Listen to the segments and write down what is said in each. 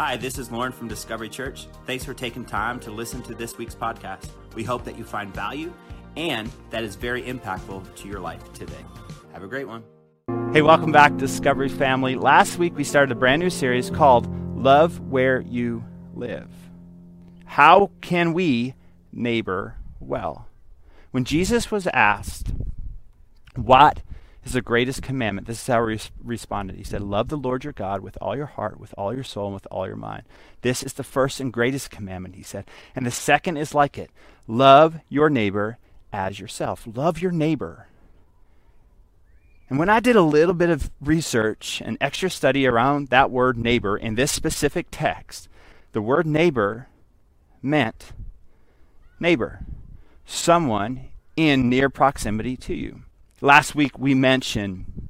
Hi, this is Lorne from Discovery Church. Thanks for taking time to listen to this week's podcast. We hope that you find value and that is very impactful to your life today. Have a great one. Hey, welcome back, Discovery family. Last week we started a brand new series called Love Where You Live. How can we neighbor well? When Jesus was asked, What is the greatest commandment. This is how he responded. He said, Love the Lord your God with all your heart, with all your soul, and with all your mind. This is the first and greatest commandment, he said. And the second is like it love your neighbor as yourself. Love your neighbor. And when I did a little bit of research and extra study around that word neighbor in this specific text, the word neighbor meant neighbor, someone in near proximity to you. Last week we mentioned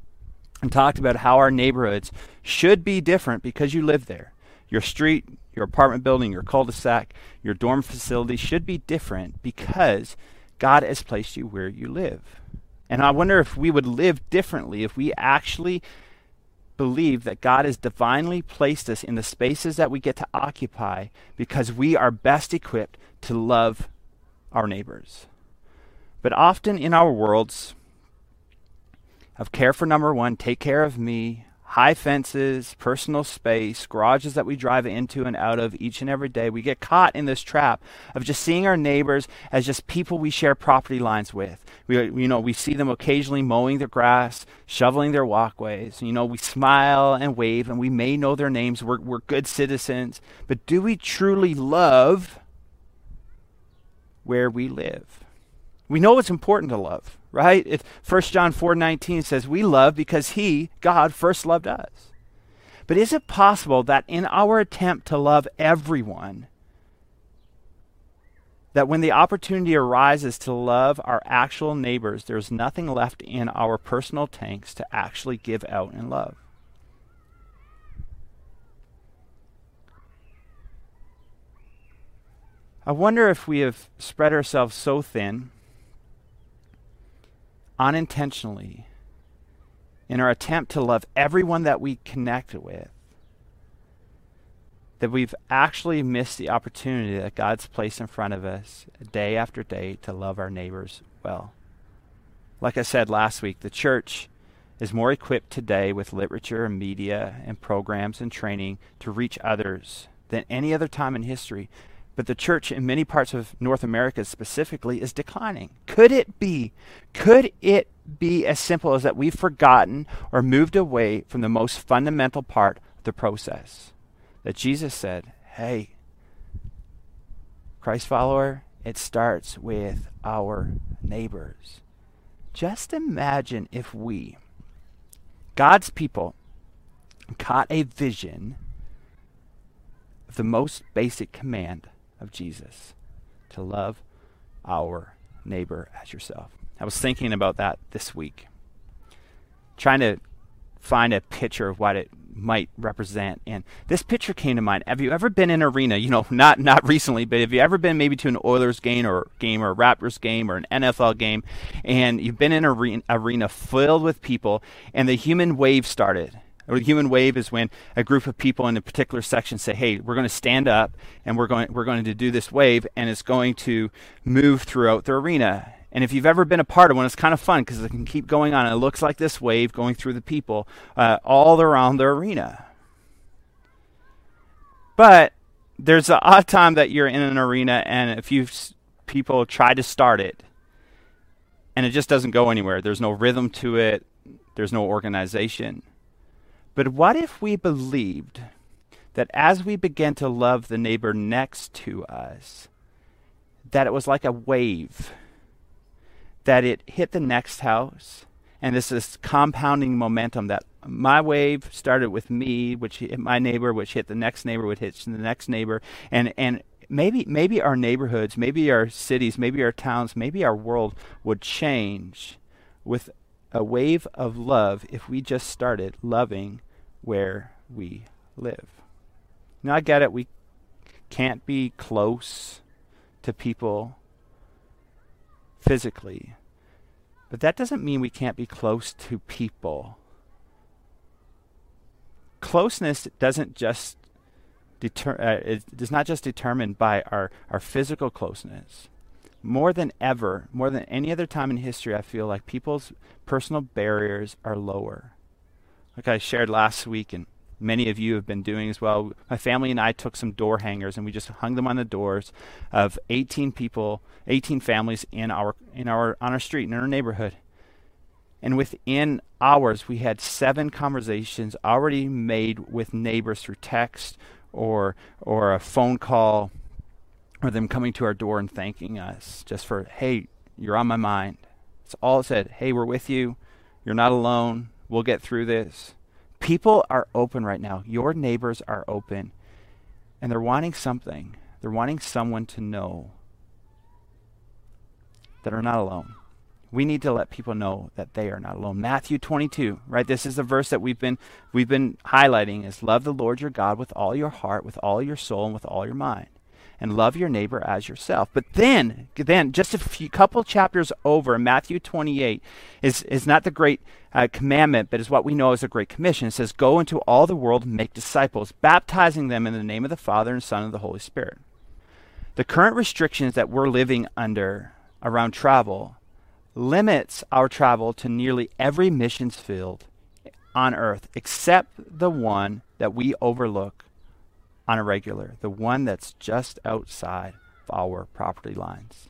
and talked about how our neighborhoods should be different because you live there. Your street, your apartment building, your cul de sac, your dorm facility should be different because God has placed you where you live. And I wonder if we would live differently if we actually believe that God has divinely placed us in the spaces that we get to occupy because we are best equipped to love our neighbors. But often in our worlds, of care for number one, take care of me, high fences, personal space, garages that we drive into and out of each and every day. We get caught in this trap of just seeing our neighbors as just people we share property lines with. We, you know, we see them occasionally mowing their grass, shoveling their walkways. You know, we smile and wave, and we may know their names. We're, we're good citizens, but do we truly love where we live? We know it's important to love right? If 1 John 4:19 says we love because he, God, first loved us. But is it possible that in our attempt to love everyone that when the opportunity arises to love our actual neighbors, there's nothing left in our personal tanks to actually give out in love? I wonder if we have spread ourselves so thin unintentionally in our attempt to love everyone that we connect with that we've actually missed the opportunity that God's placed in front of us day after day to love our neighbors well. Like I said last week, the church is more equipped today with literature and media and programs and training to reach others than any other time in history but the church in many parts of North America specifically is declining. Could it be? Could it be as simple as that we've forgotten or moved away from the most fundamental part of the process? That Jesus said, hey, Christ follower, it starts with our neighbors. Just imagine if we, God's people, caught a vision of the most basic command of Jesus to love our neighbor as yourself. I was thinking about that this week, trying to find a picture of what it might represent. And this picture came to mind. Have you ever been in an arena? You know, not not recently, but have you ever been maybe to an Oilers game or game or a Raptors game or an NFL game, and you've been in an arena, arena filled with people, and the human wave started, the human wave is when a group of people in a particular section say, "Hey, we're going to stand up and we're going we're going to do this wave, and it's going to move throughout the arena." And if you've ever been a part of one, it's kind of fun because it can keep going on. It looks like this wave going through the people uh, all around the arena. But there's an odd time that you're in an arena, and a few people try to start it, and it just doesn't go anywhere. There's no rhythm to it. There's no organization. But what if we believed that as we began to love the neighbor next to us, that it was like a wave, that it hit the next house, and this is compounding momentum that my wave started with me, which hit my neighbor, which hit the next neighbor, which hit the next neighbor, and and maybe maybe our neighborhoods, maybe our cities, maybe our towns, maybe our world would change with a wave of love if we just started loving where we live. Now, I get it. We can't be close to people physically, but that doesn't mean we can't be close to people. Closeness doesn't just deter- uh, it is not just determined by our, our physical closeness. More than ever, more than any other time in history, I feel like people's personal barriers are lower. Like I shared last week, and many of you have been doing as well. My family and I took some door hangers and we just hung them on the doors of 18 people, 18 families in our in our on our street in our neighborhood. And within hours, we had seven conversations already made with neighbors through text or or a phone call or them coming to our door and thanking us just for, hey, you're on my mind. It's all it said. Hey, we're with you. You're not alone. We'll get through this. People are open right now. Your neighbors are open. And they're wanting something. They're wanting someone to know that are not alone we need to let people know that they are not alone. Matthew 22, right? This is the verse that we've been we've been highlighting is love the Lord your God with all your heart, with all your soul, and with all your mind. And love your neighbor as yourself. But then, then just a few couple chapters over, Matthew 28 is, is not the great uh, commandment, but is what we know as a great commission. It says, Go into all the world and make disciples, baptizing them in the name of the Father and Son and the Holy Spirit. The current restrictions that we're living under around travel limits our travel to nearly every missions field on earth except the one that we overlook on a regular, the one that's just outside of our property lines.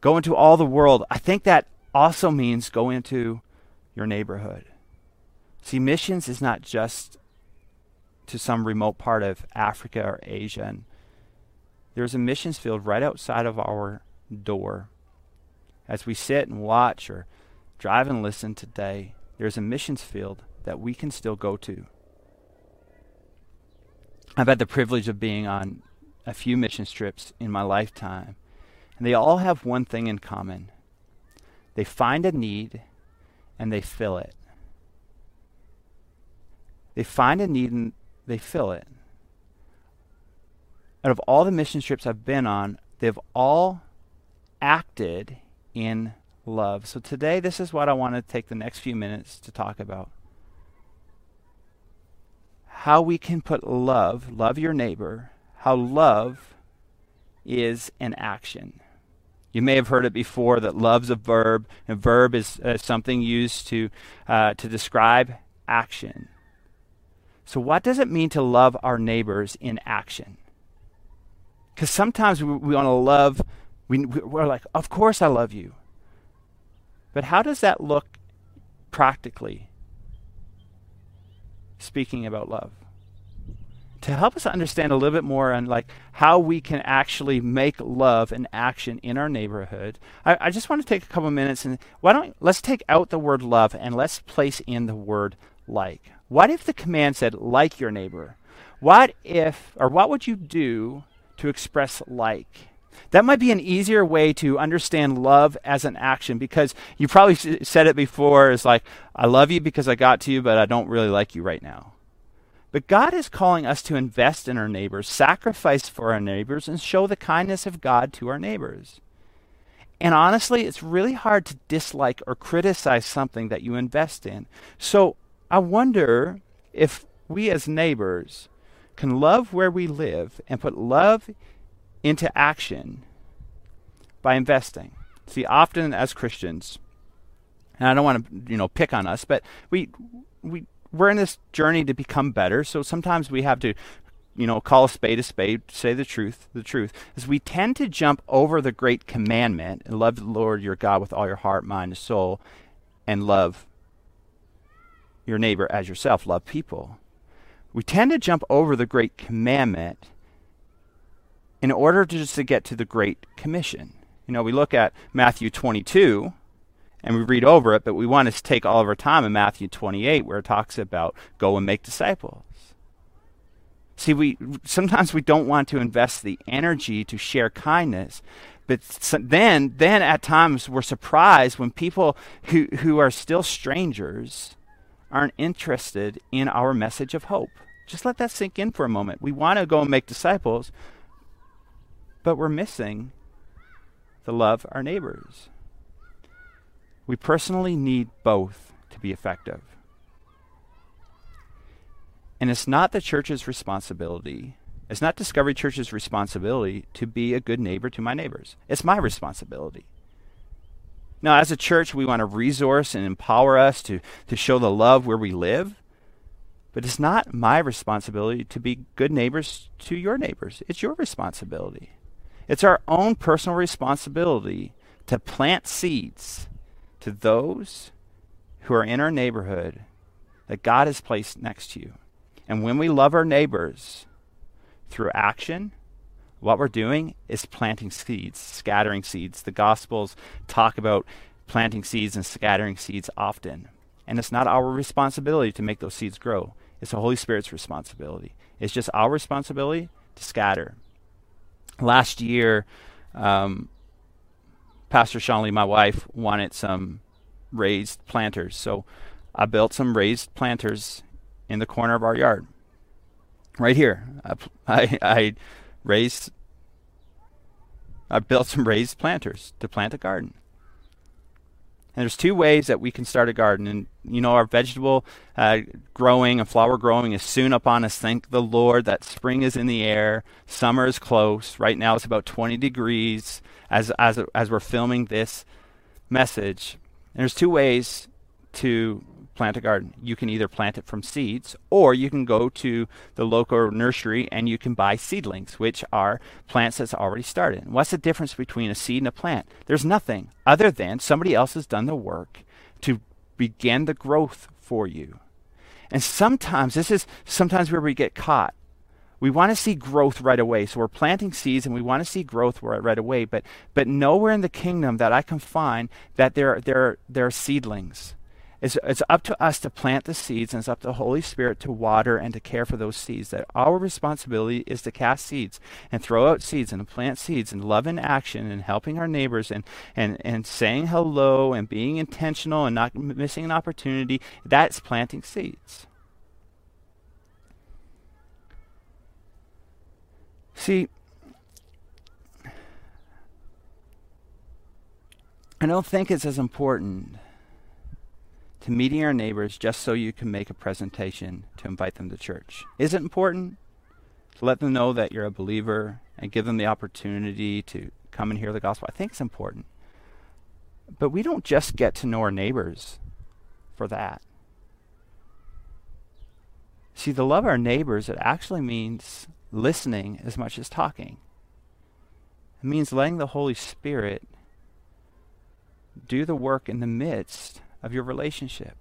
Go into all the world. I think that also means go into your neighborhood. See, missions is not just to some remote part of Africa or Asia. And there's a missions field right outside of our door as we sit and watch or drive and listen today, there's a missions field that we can still go to. I've had the privilege of being on a few mission trips in my lifetime, and they all have one thing in common they find a need and they fill it. They find a need and they fill it. Out of all the mission trips I've been on, they've all acted in love. So today, this is what I want to take the next few minutes to talk about. How we can put love, love your neighbor, how love is an action. You may have heard it before that love's a verb. A verb is uh, something used to, uh, to describe action. So, what does it mean to love our neighbors in action? Because sometimes we, we want to love we, we're like, of course I love you. But how does that look practically? Speaking about love. To help us understand a little bit more on like how we can actually make love an action in our neighborhood, I, I just want to take a couple minutes and why don't let's take out the word love and let's place in the word like. What if the command said like your neighbor? What if or what would you do to express like? That might be an easier way to understand love as an action because you probably said it before. is like, I love you because I got to you, but I don't really like you right now. But God is calling us to invest in our neighbors, sacrifice for our neighbors, and show the kindness of God to our neighbors. And honestly, it's really hard to dislike or criticize something that you invest in. So I wonder if we as neighbors can love where we live and put love into action by investing. See, often as Christians, and I don't want to, you know, pick on us, but we we we're in this journey to become better. So sometimes we have to, you know, call a spade a spade, say the truth. The truth is we tend to jump over the great commandment and love the Lord your God with all your heart, mind, and soul, and love your neighbor as yourself. Love people. We tend to jump over the great commandment in order to just to get to the Great Commission. You know, we look at Matthew 22 and we read over it, but we want to take all of our time in Matthew 28 where it talks about go and make disciples. See, we sometimes we don't want to invest the energy to share kindness, but then then at times we're surprised when people who who are still strangers aren't interested in our message of hope. Just let that sink in for a moment. We want to go and make disciples, but we're missing the love our neighbors. We personally need both to be effective. And it's not the church's responsibility. It's not Discovery Church's responsibility to be a good neighbor to my neighbors. It's my responsibility. Now, as a church, we want to resource and empower us to, to show the love where we live. But it's not my responsibility to be good neighbors to your neighbors. It's your responsibility. It's our own personal responsibility to plant seeds to those who are in our neighborhood that God has placed next to you. And when we love our neighbors through action, what we're doing is planting seeds, scattering seeds. The Gospels talk about planting seeds and scattering seeds often. And it's not our responsibility to make those seeds grow, it's the Holy Spirit's responsibility. It's just our responsibility to scatter. Last year, um, Pastor Shanley, my wife, wanted some raised planters. So I built some raised planters in the corner of our yard. Right here. I, I, I raised, I built some raised planters to plant a garden. And there's two ways that we can start a garden. And, you know, our vegetable uh, growing and flower growing is soon upon us. Thank the Lord that spring is in the air. Summer is close. Right now it's about 20 degrees as, as, as we're filming this message. And there's two ways to plant a garden. You can either plant it from seeds, or you can go to the local nursery and you can buy seedlings, which are plants that's already started. What's the difference between a seed and a plant? There's nothing other than somebody else has done the work to begin the growth for you. And sometimes, this is sometimes where we get caught. We want to see growth right away. So we're planting seeds and we want to see growth right away. But, but nowhere in the kingdom that I can find that there, there, there are seedlings it's, it's up to us to plant the seeds, and it's up to the Holy Spirit to water and to care for those seeds. That our responsibility is to cast seeds and throw out seeds and plant seeds and love in action and helping our neighbors and, and, and saying hello and being intentional and not missing an opportunity. That's planting seeds. See, I don't think it's as important to meeting our neighbors just so you can make a presentation to invite them to church? Is it important to let them know that you're a believer and give them the opportunity to come and hear the gospel? I think it's important. But we don't just get to know our neighbors for that. See, to love our neighbors, it actually means listening as much as talking. It means letting the Holy Spirit do the work in the midst of your relationship.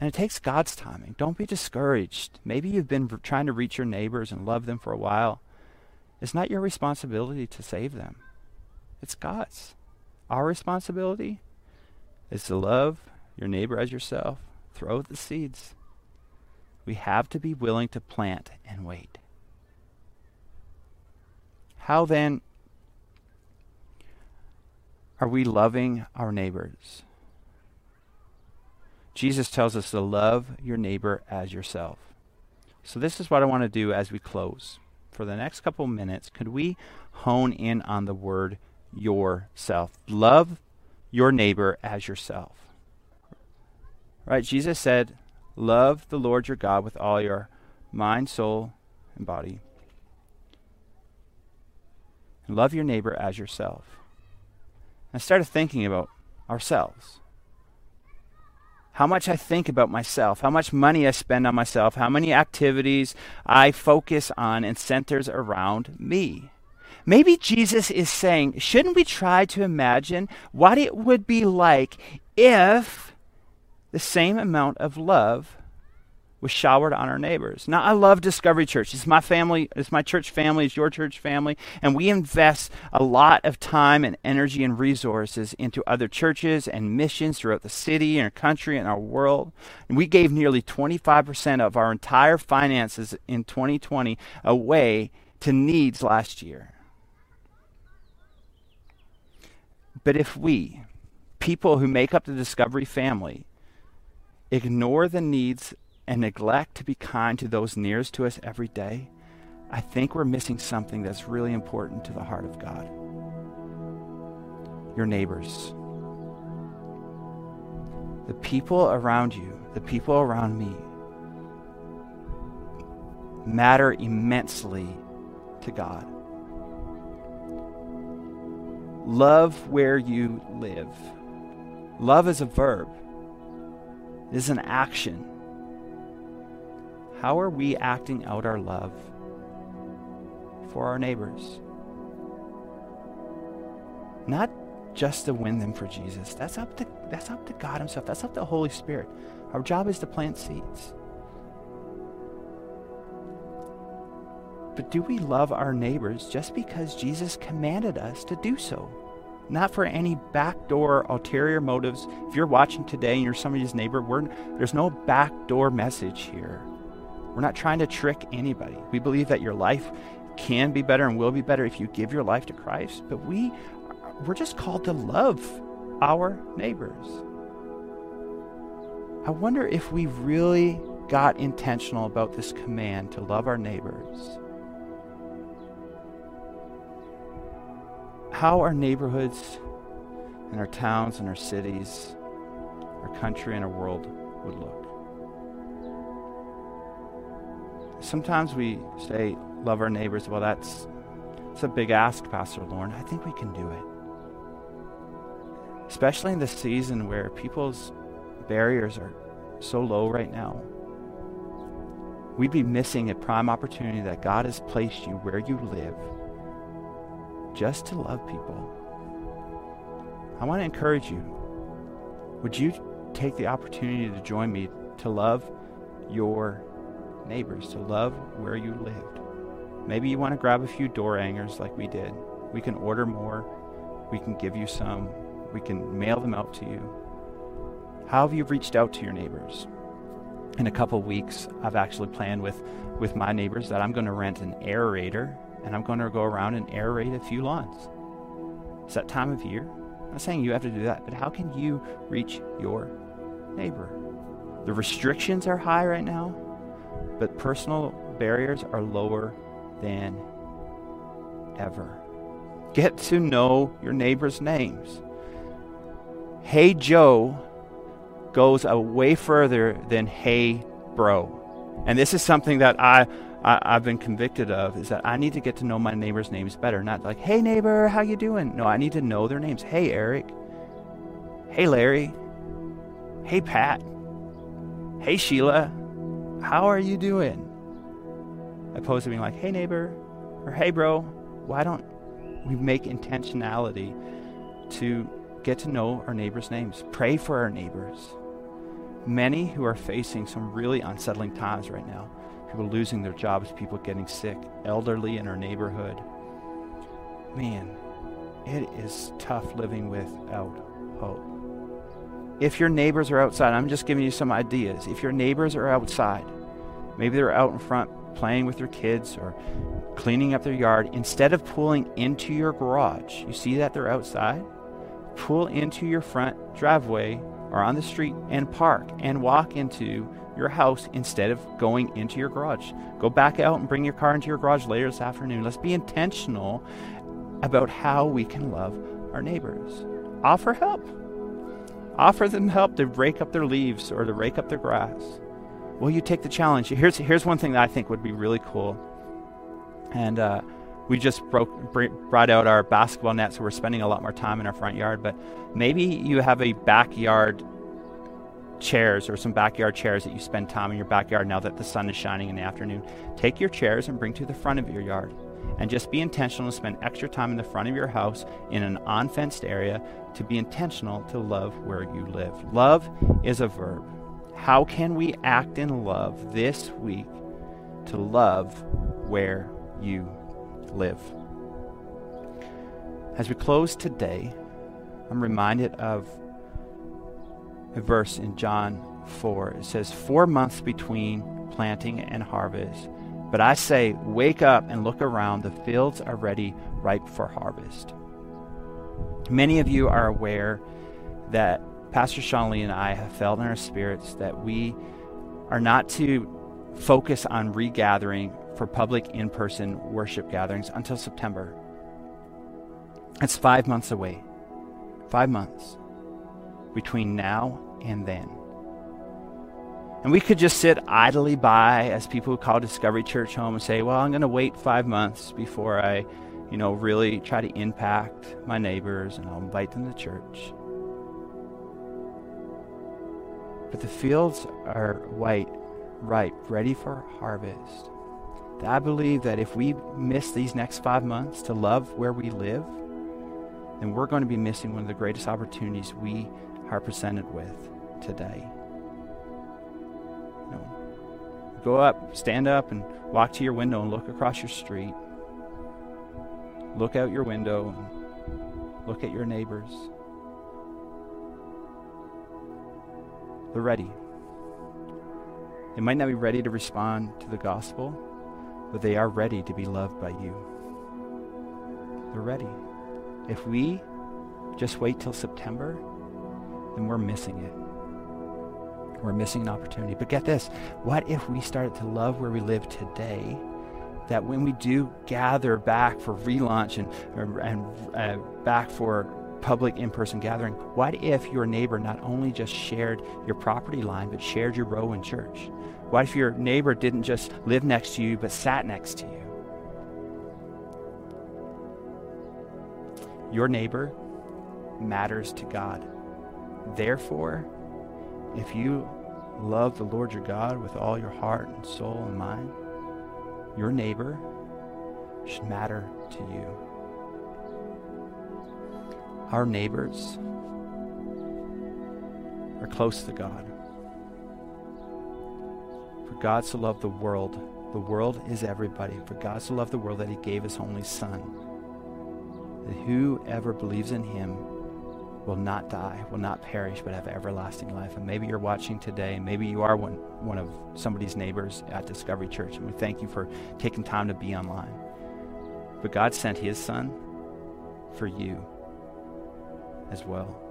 And it takes God's timing. Don't be discouraged. Maybe you've been trying to reach your neighbors and love them for a while. It's not your responsibility to save them, it's God's. Our responsibility is to love your neighbor as yourself, throw the seeds. We have to be willing to plant and wait. How then are we loving our neighbors? Jesus tells us to love your neighbor as yourself. So, this is what I want to do as we close. For the next couple minutes, could we hone in on the word yourself? Love your neighbor as yourself. Right? Jesus said, Love the Lord your God with all your mind, soul, and body. And love your neighbor as yourself. I started thinking about ourselves how much I think about myself, how much money I spend on myself, how many activities I focus on and centers around me. Maybe Jesus is saying, shouldn't we try to imagine what it would be like if the same amount of love was showered on our neighbors. Now, I love Discovery Church. It's my family, it's my church family, it's your church family, and we invest a lot of time and energy and resources into other churches and missions throughout the city and our country and our world. And we gave nearly 25% of our entire finances in 2020 away to needs last year. But if we, people who make up the Discovery family, ignore the needs and neglect to be kind to those nearest to us every day, I think we're missing something that's really important to the heart of God. Your neighbors. The people around you, the people around me. matter immensely to God. Love where you live. Love is a verb, it is an action. How are we acting out our love for our neighbors? Not just to win them for Jesus. That's up to that's up to God himself. That's up to the Holy Spirit. Our job is to plant seeds. But do we love our neighbors just because Jesus commanded us to do so? Not for any backdoor ulterior motives. If you're watching today and you're somebody's neighbor, there's no backdoor message here. We're not trying to trick anybody. We believe that your life can be better and will be better if you give your life to Christ, but we we're just called to love our neighbors. I wonder if we really got intentional about this command to love our neighbors. How our neighborhoods and our towns and our cities, our country and our world would look. Sometimes we say, love our neighbors. Well, that's, that's a big ask, Pastor Lorne. I think we can do it especially in this season where people's barriers are so low right now. We'd be missing a prime opportunity that God has placed you where you live just to love people. I want to encourage you. Would you take the opportunity to join me to love your neighbors, to love where you lived? Maybe you want to grab a few door hangers like we did. We can order more. We can give you some we can mail them out to you. How have you reached out to your neighbors? In a couple weeks, I've actually planned with, with my neighbors that I'm going to rent an aerator and I'm going to go around and aerate a few lawns. It's that time of year. I'm not saying you have to do that, but how can you reach your neighbor? The restrictions are high right now, but personal barriers are lower than ever. Get to know your neighbor's names. Hey Joe goes a way further than Hey Bro. And this is something that I, I have been convicted of is that I need to get to know my neighbors' names better. Not like, hey neighbor, how you doing? No, I need to know their names. Hey Eric. Hey Larry. Hey Pat. Hey Sheila. How are you doing? Opposed to being like, hey neighbor or hey bro. Why don't we make intentionality to get to know our neighbors' names, pray for our neighbors. Many who are facing some really unsettling times right now people losing their jobs, people getting sick, elderly in our neighborhood. Man, it is tough living without hope. If your neighbors are outside, I'm just giving you some ideas. If your neighbors are outside, maybe they're out in front playing with their kids or cleaning up their yard, instead of pulling into your garage, you see that they're outside? pull into your front driveway or on the street and park and walk into your house instead of going into your garage. Go back out and bring your car into your garage later this afternoon. Let's be intentional about how we can love our neighbors. Offer help. Offer them help to rake up their leaves or to rake up their grass. Will you take the challenge? Here's, here's one thing that I think would be really cool. And uh, we just broke brought out our basketball net, so we're spending a lot more time in our front yard. But maybe you have a backyard chairs or some backyard chairs that you spend time in your backyard now that the sun is shining in the afternoon. Take your chairs and bring to the front of your yard. And just be intentional to spend extra time in the front of your house in an unfenced area to be intentional to love where you live. Love is a verb. How can we act in love this week to love where you live. As we close today, I'm reminded of a verse in John 4. It says, Four months between planting and harvest. But I say, wake up and look around. The fields are ready, ripe for harvest. Many of you are aware that Pastor Sean Lee and I have felt in our spirits that we are not to focus on regathering for public in person worship gatherings until September. It's five months away. Five months between now and then. And we could just sit idly by as people who call Discovery Church home and say, well, I'm going to wait five months before I, you know, really try to impact my neighbors and I'll invite them to church. But the fields are white, ripe, ready for harvest. I believe that if we miss these next five months to love where we live, then we're going to be missing one of the greatest opportunities we are presented with today. You know, go up, stand up, and walk to your window and look across your street. Look out your window look at your neighbors. They're ready. They might not be ready to respond to the gospel, but they are ready to be loved by you. They're ready. If we just wait till September, then we're missing it. We're missing an opportunity. But get this what if we started to love where we live today? That when we do gather back for relaunch and, and uh, back for public in person gathering, what if your neighbor not only just shared your property line, but shared your row in church? What if your neighbor didn't just live next to you, but sat next to you? Your neighbor matters to God. Therefore, if you love the Lord your God with all your heart and soul and mind, your neighbor should matter to you. Our neighbors are close to God. For God so loved the world, the world is everybody. For God so loved the world that he gave his only Son, that whoever believes in him will not die, will not perish, but have everlasting life. And maybe you're watching today, maybe you are one, one of somebody's neighbors at Discovery Church, and we thank you for taking time to be online. But God sent his Son for you as well.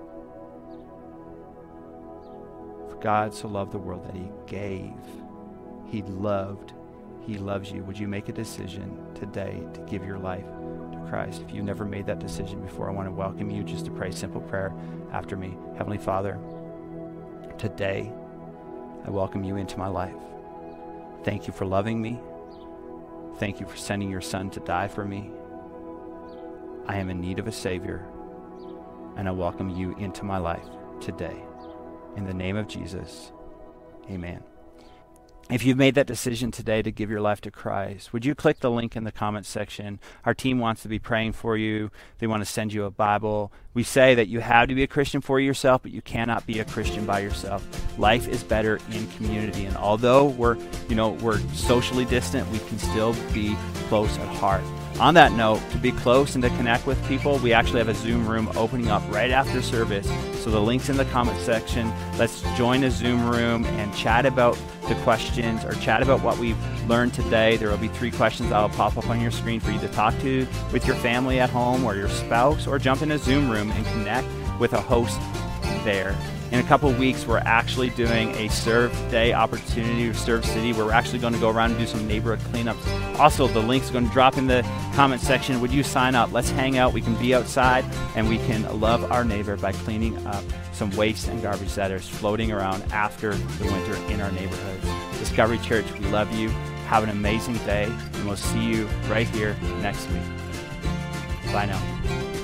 For God so loved the world that he gave he loved. He loves you. Would you make a decision today to give your life Christ? If you've never made that decision before, I want to welcome you just to pray simple prayer after me. Heavenly Father, today I welcome you into my life. Thank you for loving me. Thank you for sending your Son to die for me. I am in need of a Savior, and I welcome you into my life today. In the name of Jesus, amen. If you've made that decision today to give your life to Christ, would you click the link in the comments section? Our team wants to be praying for you. They want to send you a Bible. We say that you have to be a Christian for yourself, but you cannot be a Christian by yourself. Life is better in community, and although we're, you know, we're socially distant, we can still be close at heart. On that note, to be close and to connect with people, we actually have a Zoom room opening up right after service. So the link's in the comment section. Let's join a Zoom room and chat about the questions or chat about what we've learned today. There will be three questions that will pop up on your screen for you to talk to with your family at home or your spouse, or jump in a Zoom room and connect with a host there in a couple weeks, we're actually doing a Serve Day opportunity, Serve City, where we're actually going to go around and do some neighborhood cleanups. Also, the link's going to drop in the comment section. Would you sign up? Let's hang out. We can be outside and we can love our neighbor by cleaning up some waste and garbage that is floating around after the winter in our neighborhoods. Discovery Church, we love you. Have an amazing day, and we'll see you right here next week. Bye now.